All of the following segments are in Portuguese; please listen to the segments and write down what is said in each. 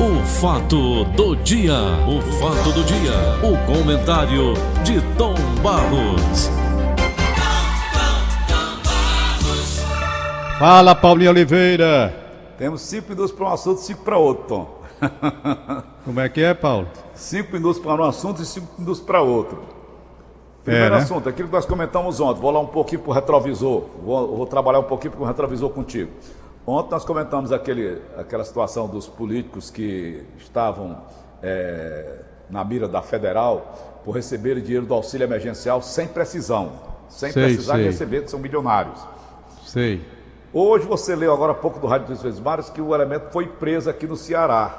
O fato do dia, o fato do dia, o comentário de Tom Barros. Fala, Paulinho Oliveira. Temos cinco minutos para um assunto e cinco para outro, Tom. Como é que é, Paulo? Cinco minutos para um assunto e cinco minutos para outro. Primeiro É, né? assunto, aquilo que nós comentamos ontem. Vou lá um pouquinho para o retrovisor. Vou, vou trabalhar um pouquinho para o retrovisor contigo. Ontem nós comentamos aquele, aquela situação dos políticos que estavam é, na mira da federal por receberem dinheiro do auxílio emergencial sem precisão. Sem Sei, precisar de sei. receber, que são milionários. Sei. Hoje você leu agora há pouco do Rádio dos Vesmares que o elemento foi preso aqui no Ceará.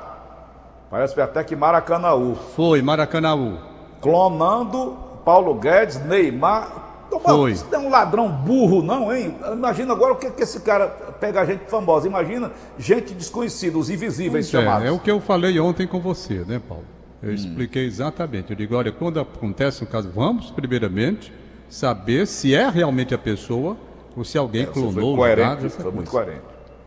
Parece até que Maracanaú. Foi, Maracanaú. Clonando Paulo Guedes, Neymar. Foi. Isso não é um ladrão burro, não, hein? Imagina agora o que, que esse cara pega gente famosa. Imagina gente desconhecida, os invisíveis chamados. É, é o que eu falei ontem com você, né, Paulo? Eu expliquei exatamente. Eu digo, olha, quando acontece um caso, vamos, primeiramente, saber se é realmente a pessoa ou se alguém Você clonou. foi coerente, foi muito coerente.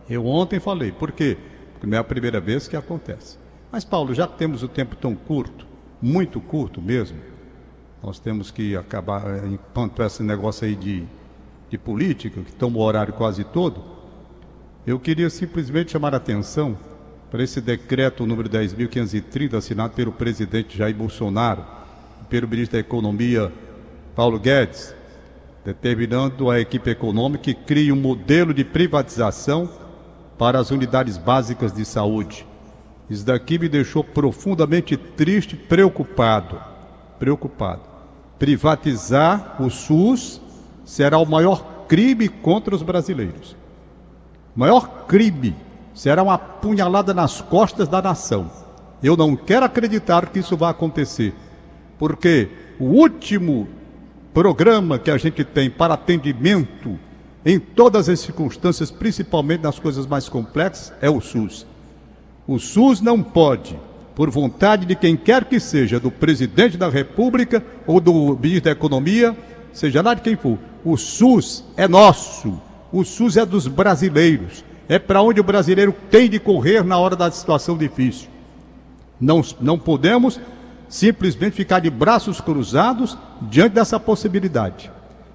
Eu ontem falei, por quê? Porque não é a primeira vez que acontece. Mas, Paulo, já que temos o tempo tão curto, muito curto mesmo, nós temos que acabar, eh, enquanto esse negócio aí de, de política, que toma o horário quase todo, eu queria simplesmente chamar a atenção para esse decreto número 10.530, assinado pelo presidente Jair Bolsonaro, e pelo ministro da Economia, Paulo Guedes, determinando à equipe econômica que crie um modelo de privatização para as unidades básicas de saúde. Isso daqui me deixou profundamente triste, preocupado. Preocupado. Privatizar o SUS será o maior crime contra os brasileiros. Maior crime será uma punhalada nas costas da nação. Eu não quero acreditar que isso vai acontecer, porque o último programa que a gente tem para atendimento em todas as circunstâncias, principalmente nas coisas mais complexas, é o SUS. O SUS não pode, por vontade de quem quer que seja, do presidente da República ou do ministro da Economia, seja lá de quem for, o SUS é nosso. O SUS é dos brasileiros. É para onde o brasileiro tem de correr na hora da situação difícil. Não, não podemos simplesmente ficar de braços cruzados diante dessa possibilidade.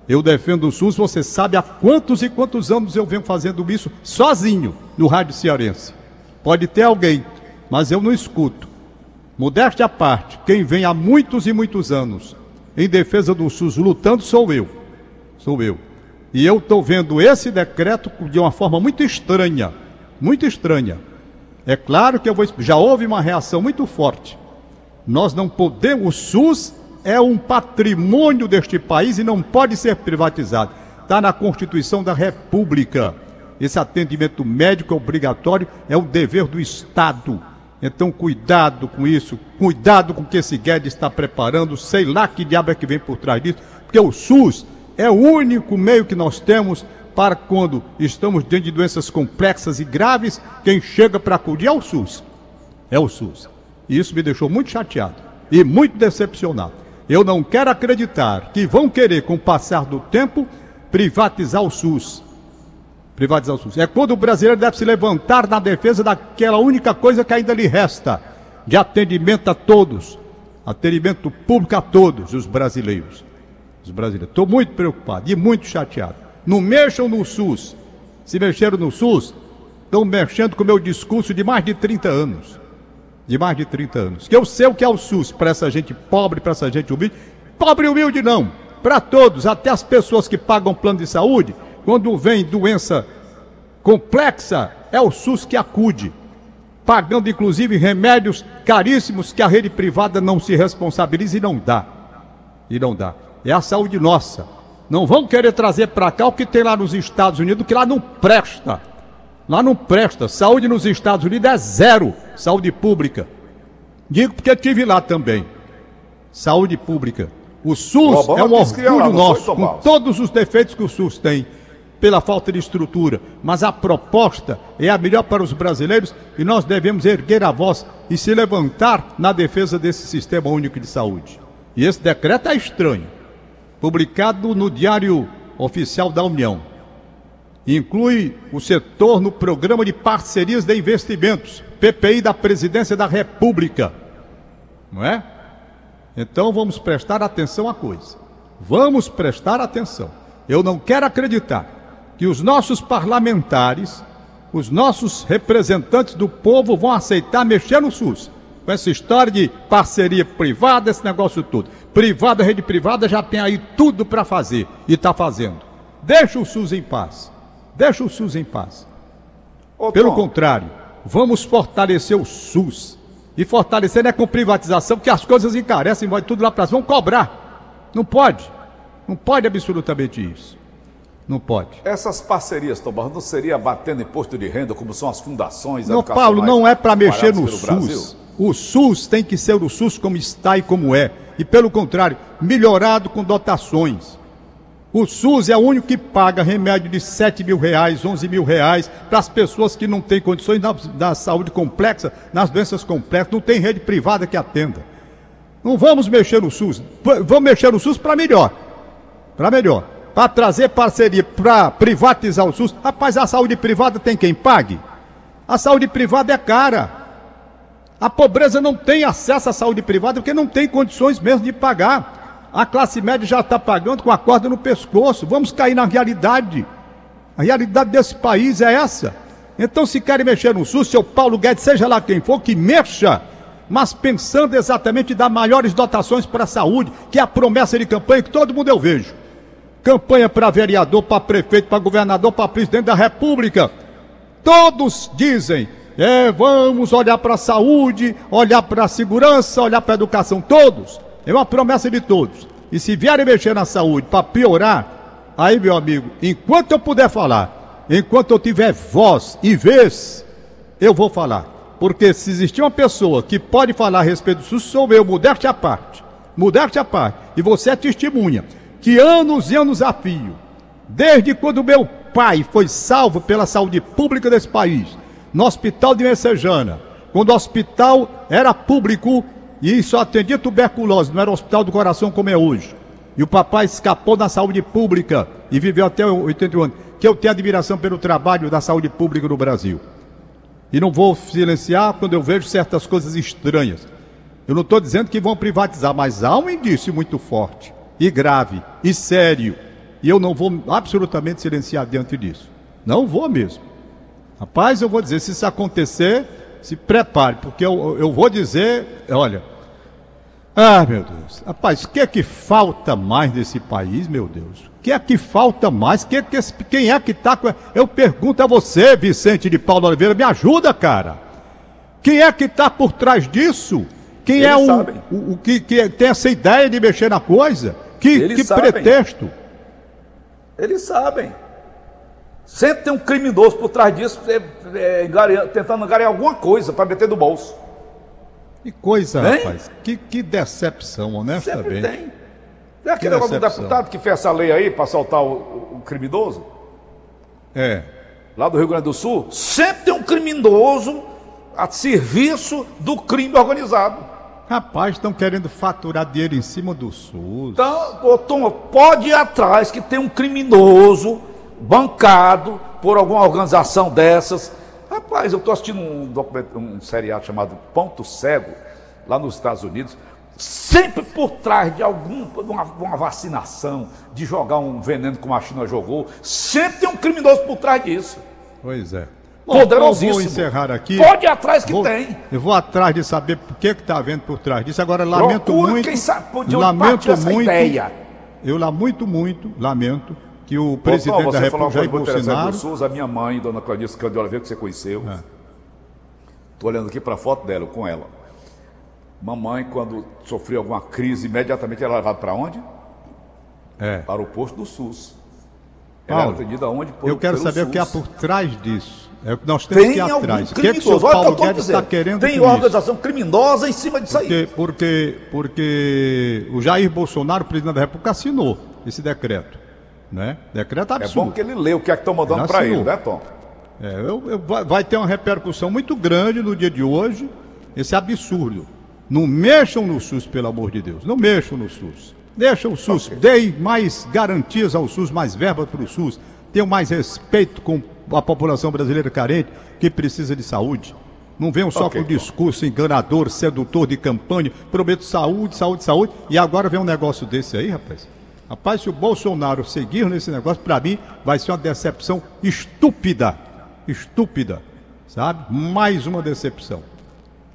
Eu defendo o SUS, você sabe há quantos e quantos anos eu venho fazendo isso sozinho no rádio cearense. Pode ter alguém, mas eu não escuto. Modéstia à parte, quem vem há muitos e muitos anos em defesa do SUS lutando sou eu. Sou eu. E eu estou vendo esse decreto de uma forma muito estranha. Muito estranha. É claro que eu vou. Já houve uma reação muito forte. Nós não podemos. O SUS é um patrimônio deste país e não pode ser privatizado. Está na Constituição da República. Esse atendimento médico é obrigatório, é um dever do Estado. Então, cuidado com isso, cuidado com o que esse Guedes está preparando, sei lá que diabo é que vem por trás disso, porque o SUS é o único meio que nós temos para quando estamos diante de doenças complexas e graves, quem chega para acudir é o SUS. É o SUS. E isso me deixou muito chateado e muito decepcionado. Eu não quero acreditar que vão querer, com o passar do tempo, privatizar o SUS. Privatizar o SUS. É quando o brasileiro deve se levantar na defesa daquela única coisa que ainda lhe resta, de atendimento a todos. Atendimento público a todos os brasileiros. Os brasileiros. Estou muito preocupado e muito chateado. Não mexam no SUS. Se mexeram no SUS, estão mexendo com o meu discurso de mais de 30 anos. De mais de 30 anos. Que eu sei o que é o SUS para essa gente pobre, para essa gente humilde. Pobre e humilde não. Para todos, até as pessoas que pagam plano de saúde, quando vem doença complexa, é o SUS que acude. Pagando inclusive remédios caríssimos que a rede privada não se responsabiliza e não dá. E não dá. É a saúde nossa. Não vão querer trazer para cá o que tem lá nos Estados Unidos, que lá não presta. Lá não presta. Saúde nos Estados Unidos é zero. Saúde pública. Digo porque tive lá também. Saúde pública. O SUS O é um lá, orgulho foi, nosso, com todos os defeitos que o SUS tem, pela falta de estrutura. Mas a proposta é a melhor para os brasileiros e nós devemos erguer a voz e se levantar na defesa desse sistema único de saúde. E esse decreto é estranho. Publicado no Diário Oficial da União. inclui o setor no Programa de Parcerias de Investimentos, PPI da Presidência da República. Não é? Então vamos prestar atenção à coisa. Vamos prestar atenção. Eu não quero acreditar que os nossos parlamentares, os nossos representantes do povo vão aceitar mexer no SUS. Com essa história de parceria privada, esse negócio todo. Privada, rede privada já tem aí tudo para fazer e está fazendo. Deixa o SUS em paz. Deixa o SUS em paz. Ô, Pelo Tom. contrário, vamos fortalecer o SUS. E fortalecer não é com privatização, porque as coisas encarecem, vai tudo lá para cima. Vão cobrar. Não pode. Não pode absolutamente isso. Não pode. Essas parcerias, Tomás, não seria batendo imposto de renda, como são as fundações Não, Paulo, não é para mexer no SUS. Brasil? O SUS tem que ser o SUS como está e como é. E pelo contrário, melhorado com dotações. O SUS é o único que paga remédio de 7 mil reais, 11 mil reais para as pessoas que não têm condições da, saúde complexa, nas doenças complexas, não tem rede privada que atenda. Não vamos mexer no SUS, vamos mexer no SUS para melhor. Para melhor. Para trazer parceria, para privatizar o SUS. Rapaz, a saúde privada tem quem pague? A saúde privada é cara. A pobreza não tem acesso à saúde privada porque não tem condições mesmo de pagar. A classe média já está pagando com a corda no pescoço. Vamos cair na realidade. A realidade desse país é essa. Então, se querem mexer no SUS, seu Paulo Guedes, seja lá quem for, que mexa, mas pensando exatamente em dar maiores dotações para a saúde, que é a promessa de campanha que todo mundo eu vejo. Campanha para vereador, para prefeito, para governador, para presidente da República. Todos dizem, é, vamos olhar para a saúde, olhar para a segurança, olhar para a educação, todos. É uma promessa de todos. E se vierem mexer na saúde para piorar, aí, meu amigo, enquanto eu puder falar, enquanto eu tiver voz e vez, eu vou falar. Porque se existir uma pessoa que pode falar a respeito disso, sou eu, modéstia à parte. Modéstia à parte. E você é testemunha. Que anos e anos a fio, desde quando meu pai foi salvo pela saúde pública desse país, no hospital de Messejana, quando o hospital era público e só atendia tuberculose, não era hospital do coração como é hoje. E o papai escapou da saúde pública e viveu até 81 anos. Que eu tenho admiração pelo trabalho da saúde pública no Brasil. E não vou silenciar quando eu vejo certas coisas estranhas. Eu não estou dizendo que vão privatizar, mas há um indício muito forte, e grave, e sério. E eu não vou absolutamente silenciar diante disso. Não vou mesmo. Rapaz, eu vou dizer, se isso acontecer, se prepare, porque eu, eu vou dizer, olha, ah, meu Deus. Rapaz, o que é que falta mais nesse país, meu Deus? O que é que falta mais? Que, que, quem é que está com. Eu pergunto a você, Vicente de Paulo Oliveira, me ajuda, cara. Quem é que está por trás disso? Quem Eles é o, o, o, que, que tem essa ideia de mexer na coisa? Que, que pretexto? Eles sabem. Sempre tem um criminoso por trás disso, é, é, tentando ganhar alguma coisa para meter do bolso. Que coisa, hein? rapaz. Que, que decepção, honestamente. Sempre tem. É aquele negócio do deputado que fez essa lei aí para soltar o, o, criminoso? É. Lá do Rio Grande do Sul? Sempre tem um criminoso a serviço do crime organizado. Rapaz, estão querendo faturar dinheiro em cima do SUS. Então, Tom, pode ir atrás que tem um criminoso bancado por alguma organização dessas Rapaz, eu estou assistindo um, um seriado chamado Ponto Cego, lá nos Estados Unidos, sempre por trás de algum, uma, uma vacinação, de jogar um veneno como a China jogou, sempre tem um criminoso por trás disso. Pois é. Bom, Poderosíssimo. vou encerrar aqui. Pode ir atrás que vou, tem. Eu vou atrás de saber por que está havendo por trás disso. Agora, lamento Procura muito. Quem sabe, de lamento muito. Ideia. Eu lamento muito, lamento que o presidente Pô, da República, Jair Bolsonaro... SUS, a minha mãe, dona Clarice Oliveira, que você conheceu. Estou é. olhando aqui para a foto dela, com ela. Mamãe, quando sofreu alguma crise, imediatamente era levada para onde? É. Para o posto do SUS. Ela Paulo, era atendida onde? Por, eu quero saber SUS. o que há por trás disso. É o que nós temos tem que ir atrás. O que, é que o senhor Paulo Guedes está querendo Tem organização isso? criminosa em cima disso porque, aí. Porque, porque o Jair Bolsonaro, presidente da República, assinou esse decreto. Né? Decreto absurdo. É bom que ele lê o que é que estão mandando para ele, né, Tom? É, eu, eu, vai ter uma repercussão muito grande no dia de hoje, esse absurdo. Não mexam no SUS, pelo amor de Deus. Não mexam no SUS. Deixa o SUS, okay. dê mais garantias ao SUS, mais verba para o SUS. Tenham mais respeito com a população brasileira carente que precisa de saúde. Não venham só Ok, com discurso enganador, sedutor de campanha, prometo saúde, saúde, saúde, e agora vem um negócio desse aí, rapaz. Rapaz, se o Bolsonaro seguir nesse negócio, para mim vai ser uma decepção estúpida. Estúpida. Sabe? Mais uma decepção.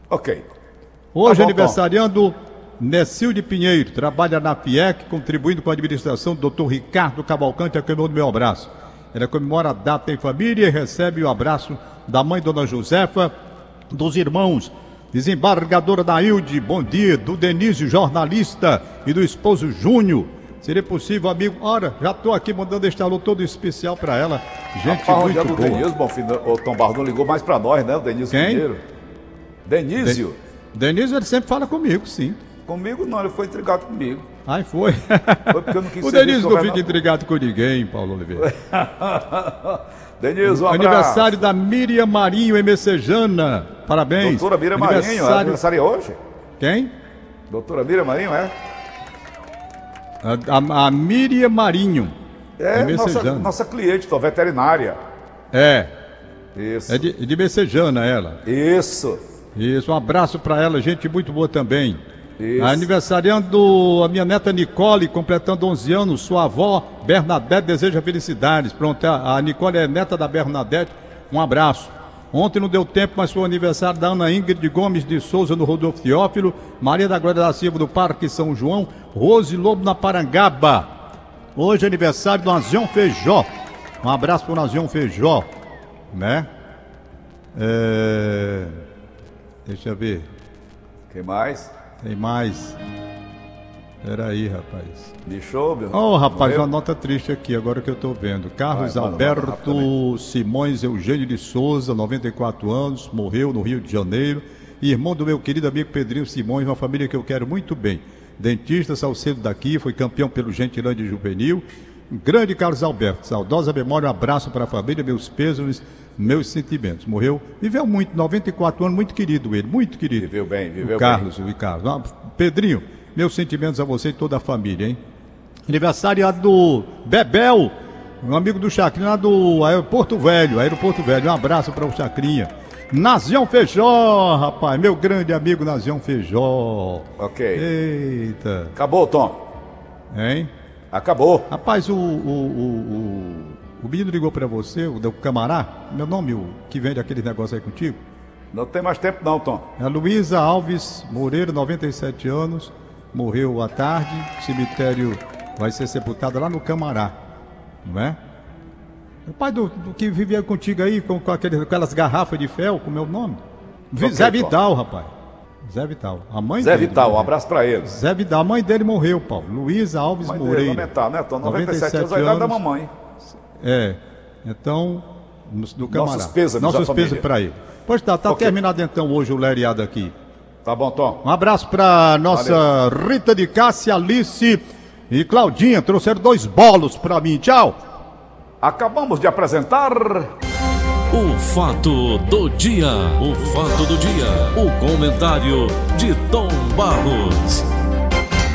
Ok. Hoje Tá bom, aniversariando Necilde Pinheiro, trabalha na FIEC, contribuindo com a administração do Dr. Ricardo Cavalcante, a quem eu meu abraço. Ela comemora a data em família e recebe o abraço da mãe Dona Josefa, dos irmãos, desembargadora Dailde, bom dia, do Denise, jornalista, e do esposo Júnior. Seria possível, amigo? Ora, já estou aqui mandando este alô todo especial para ela. Gente Rapaz, é muito boa. Denilson, bom, o Tom Barros não ligou mais pra nós, né? O Denilson Quem? Pinheiro. Denísio. Denise, ele sempre fala comigo, sim. Comigo não, ele foi intrigado comigo. Ai, foi. Foi porque eu não quis o visto não fica intrigado com ninguém, Paulo Oliveira. Denilson, um abraço. Aniversário da Miriam Marinho Emecejana. Parabéns. Doutora Mira Marinho, é Aniversário... aniversário hoje? Quem? Doutora Mira Marinho, é? A, a- a Miriam Marinho. É, nossa, Emecejana. nossa cliente, tô, veterinária. É, Isso. é de, de Mecejana ela. Isso. Isso, um abraço pra ela, gente muito boa também. Isso. Aniversariando a minha neta Nicole, completando 11 anos, sua avó Bernadette deseja felicidades. Pronto, a Nicole é neta da Bernadette, um abraço. Ontem não deu tempo, mas foi o aniversário da Ana Ingrid Gomes de Souza no Rodolfo Teófilo, Maria da Glória da Silva do Parque São João, Rose Lobo na Parangaba. Hoje é aniversário do Nazião Feijó. Um abraço pro Nazião Feijó, né? É... Deixa eu ver. Quem mais? Tem mais. Peraí, rapaz. Bichou, meu? Ô, rapaz, Morreu? uma nota triste aqui, agora que eu tô vendo. Carlos Vai, Alberto Simões Eugênio de Souza, 94 anos, morreu no Rio de Janeiro. Irmão do meu querido amigo Pedrinho Simões, uma família que eu quero muito bem. Dentista, Salcedo daqui, foi campeão pelo Gentilândia Juvenil. Grande Carlos Alberto, saudosa memória, um abraço para a família, meus pesos, meus sentimentos. Morreu, viveu muito, 94 anos, muito querido ele, muito querido. Viveu bem, viveu o Carlos, o Ricardo. Ah, Pedrinho, meus sentimentos a você e toda a família, hein? Aniversário do Bebel, um amigo do Chacrinha lá do Aeroporto Velho, Aeroporto Velho. Um abraço para o Chacrinha. Nazião Feijó, rapaz, meu grande amigo Nazião Feijó. Ok. Eita, Acabou, Tom. hein? Acabou. Rapaz, o, o, o, o, o menino ligou para você, o do Camará, meu nome, o que vende aquele negócio aí contigo? Não tem mais tempo não, Tom. A Luísa Alves Moreira, 97 anos, morreu à tarde. Cemitério vai ser sepultada lá no Camará, não é? O pai do, do que vivia contigo aí, com, com aquele- aquelas garrafas de fel, com o meu nome? Vi- Ok, Zé Paulo. Vital, rapaz. Zé Vital. A mãe Zé dele Vital, um abraço pra eles. Zé Vital, a mãe dele morreu, Paulo. Luísa Alves Mãe dele, Moreira. lamentar, né, Tom? 97, anos, a idade da mamãe. É. Então, do Camará. Nossos pêsames Nossos pêsames para ele. Pois tá, tá Ok. terminado então hoje o lereado aqui. Tá bom, Tom? Um abraço pra nossa Rita de Cássia, Alice e Claudinha. Trouxeram dois bolos pra mim. Tchau. Acabamos de apresentar. O fato do dia. O fato do dia. O comentário de Tom Barros.